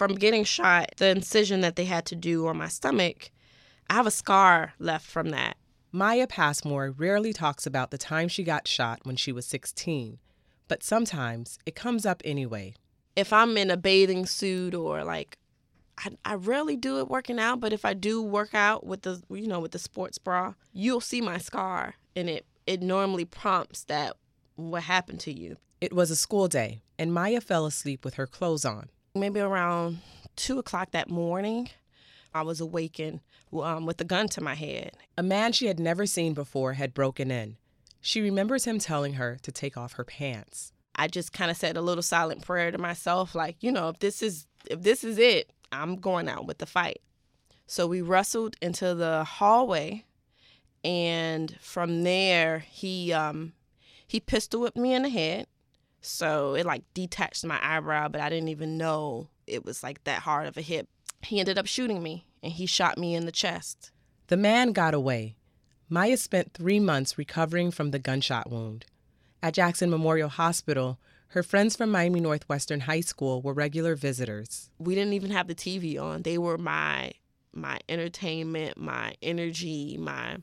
From getting shot, the incision that they had to do on my stomach, I have a scar left from that. Maya Passmore rarely talks about the time she got shot when she was 16, but sometimes it comes up anyway. If I'm in a bathing suit or like I, I rarely do it working out, but if I do work out with the you know with the sports bra, you'll see my scar and it it normally prompts that what happened to you. It was a school day, and Maya fell asleep with her clothes on. Maybe around two o'clock that morning, I was awakened um, with a gun to my head. A man she had never seen before had broken in. She remembers him telling her to take off her pants. I just kind of said a little silent prayer to myself, like, you know, if this is if this is it, I'm going out with the fight. So we wrestled into the hallway, and from there he um, he pistol whipped me in the head. So it like detached my eyebrow, but I didn't even know it was like that hard of a hit. He ended up shooting me and he shot me in the chest. The man got away. Maya spent three months recovering from the gunshot wound. At Jackson Memorial Hospital, her friends from Miami Northwestern High School were regular visitors. We didn't even have the TV on. They were my my entertainment, my energy, my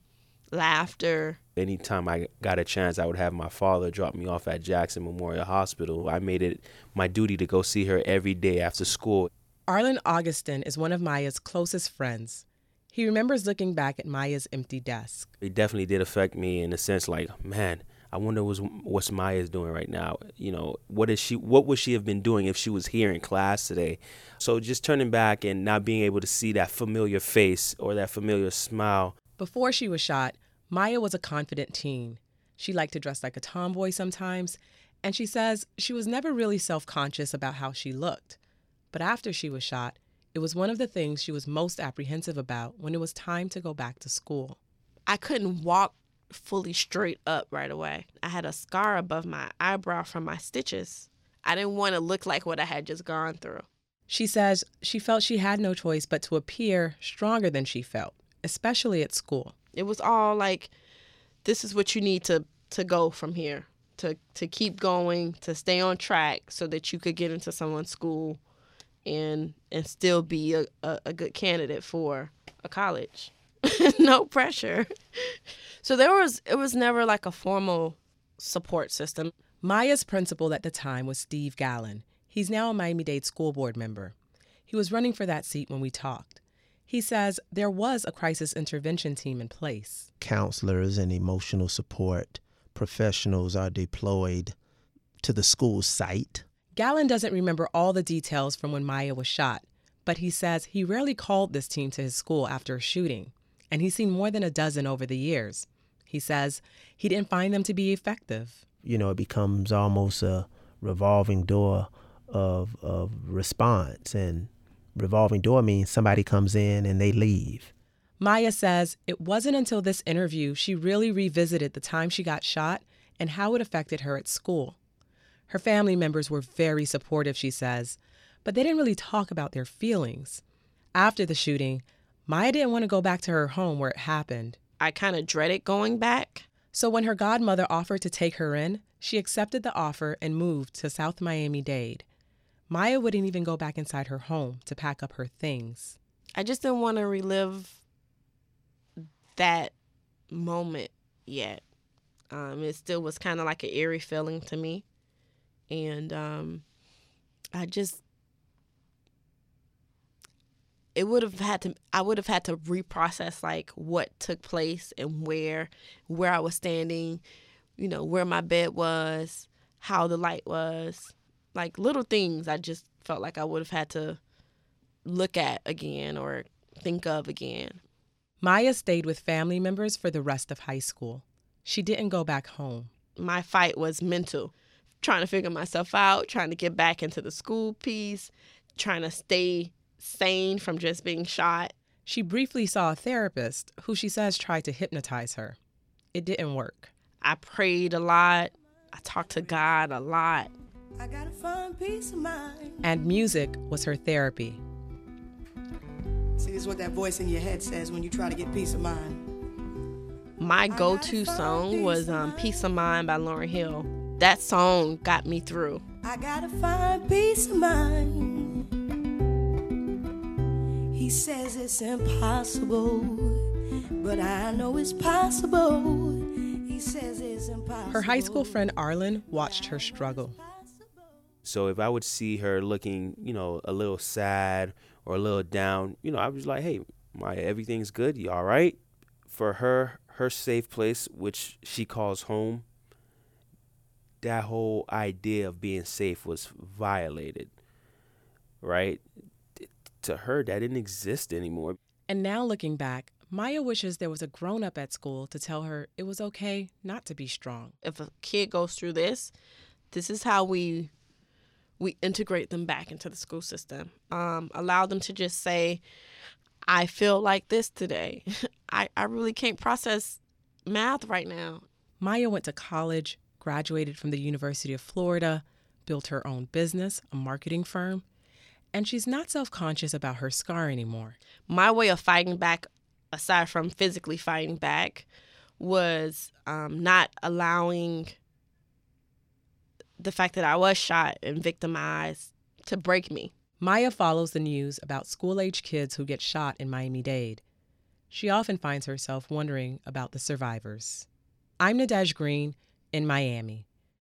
laughter. Anytime I got a chance, I would have my father drop me off at Jackson Memorial Hospital. I made it my duty to go see her every day after school. Arlen Augustin is one of Maya's closest friends. He remembers looking back at Maya's empty desk. It definitely did affect me in the sense like, man, I wonder what's what's Maya's doing right now. You know, what is she? What would she have been doing if she was here in class today? So just turning back and not being able to see that familiar face or that familiar smile. Before she was shot, Maya was a confident teen. She liked to dress like a tomboy sometimes, and she says she was never really self conscious about how she looked. But after she was shot, it was one of the things she was most apprehensive about when it was time to go back to school. I couldn't walk fully straight up right away. I had a scar above my eyebrow from my stitches. I didn't want to look like what I had just gone through. She says she felt she had no choice but to appear stronger than she felt, especially at school. It was all like this is what you need to to go from here, to to keep going, to stay on track so that you could get into someone's school and and still be a, a, a good candidate for a college. no pressure. So there was it was never like a formal support system. Maya's principal at the time was Steve Gallon. He's now a Miami Dade school board member. He was running for that seat when we talked. He says there was a crisis intervention team in place. Counselors and emotional support professionals are deployed to the school site. Gallon doesn't remember all the details from when Maya was shot, but he says he rarely called this team to his school after a shooting and he's seen more than a dozen over the years. He says he didn't find them to be effective. You know, it becomes almost a revolving door of of response and revolving door means somebody comes in and they leave. Maya says it wasn't until this interview she really revisited the time she got shot and how it affected her at school. Her family members were very supportive, she says, but they didn't really talk about their feelings. After the shooting, Maya didn't want to go back to her home where it happened. I kind of dreaded going back. So when her godmother offered to take her in, she accepted the offer and moved to South Miami Dade. Maya wouldn't even go back inside her home to pack up her things. I just didn't want to relive that moment yet. Um, it still was kind of like an eerie feeling to me. And um, I just it would have had to I would have had to reprocess like what took place and where where I was standing, you know, where my bed was, how the light was. Like little things I just felt like I would have had to look at again or think of again. Maya stayed with family members for the rest of high school. She didn't go back home. My fight was mental, trying to figure myself out, trying to get back into the school piece, trying to stay sane from just being shot. She briefly saw a therapist who she says tried to hypnotize her. It didn't work. I prayed a lot. I talked to God a lot. I gotta find peace of mind. And music was her therapy. See, this is what that voice in your head says when you try to get peace of mind. My go to song was um, Peace of Mind by Lauryn Hill. That song got me through. I gotta find peace of mind. He says it's impossible, but I know it's possible. He says it's impossible. Her high school friend Arlen watched her struggle. So if I would see her looking, you know, a little sad or a little down, you know, I was like, hey, Maya, everything's good. You all right? For her, her safe place, which she calls home, that whole idea of being safe was violated, right? To her, that didn't exist anymore. And now looking back, Maya wishes there was a grown up at school to tell her it was okay not to be strong. If a kid goes through this, this is how we we integrate them back into the school system. Um, allow them to just say, I feel like this today. I, I really can't process math right now. Maya went to college, graduated from the University of Florida, built her own business, a marketing firm, and she's not self conscious about her scar anymore. My way of fighting back, aside from physically fighting back, was um, not allowing the fact that I was shot and victimized to break me. Maya follows the news about school age kids who get shot in Miami Dade. She often finds herself wondering about the survivors. I'm Nadege Green in Miami.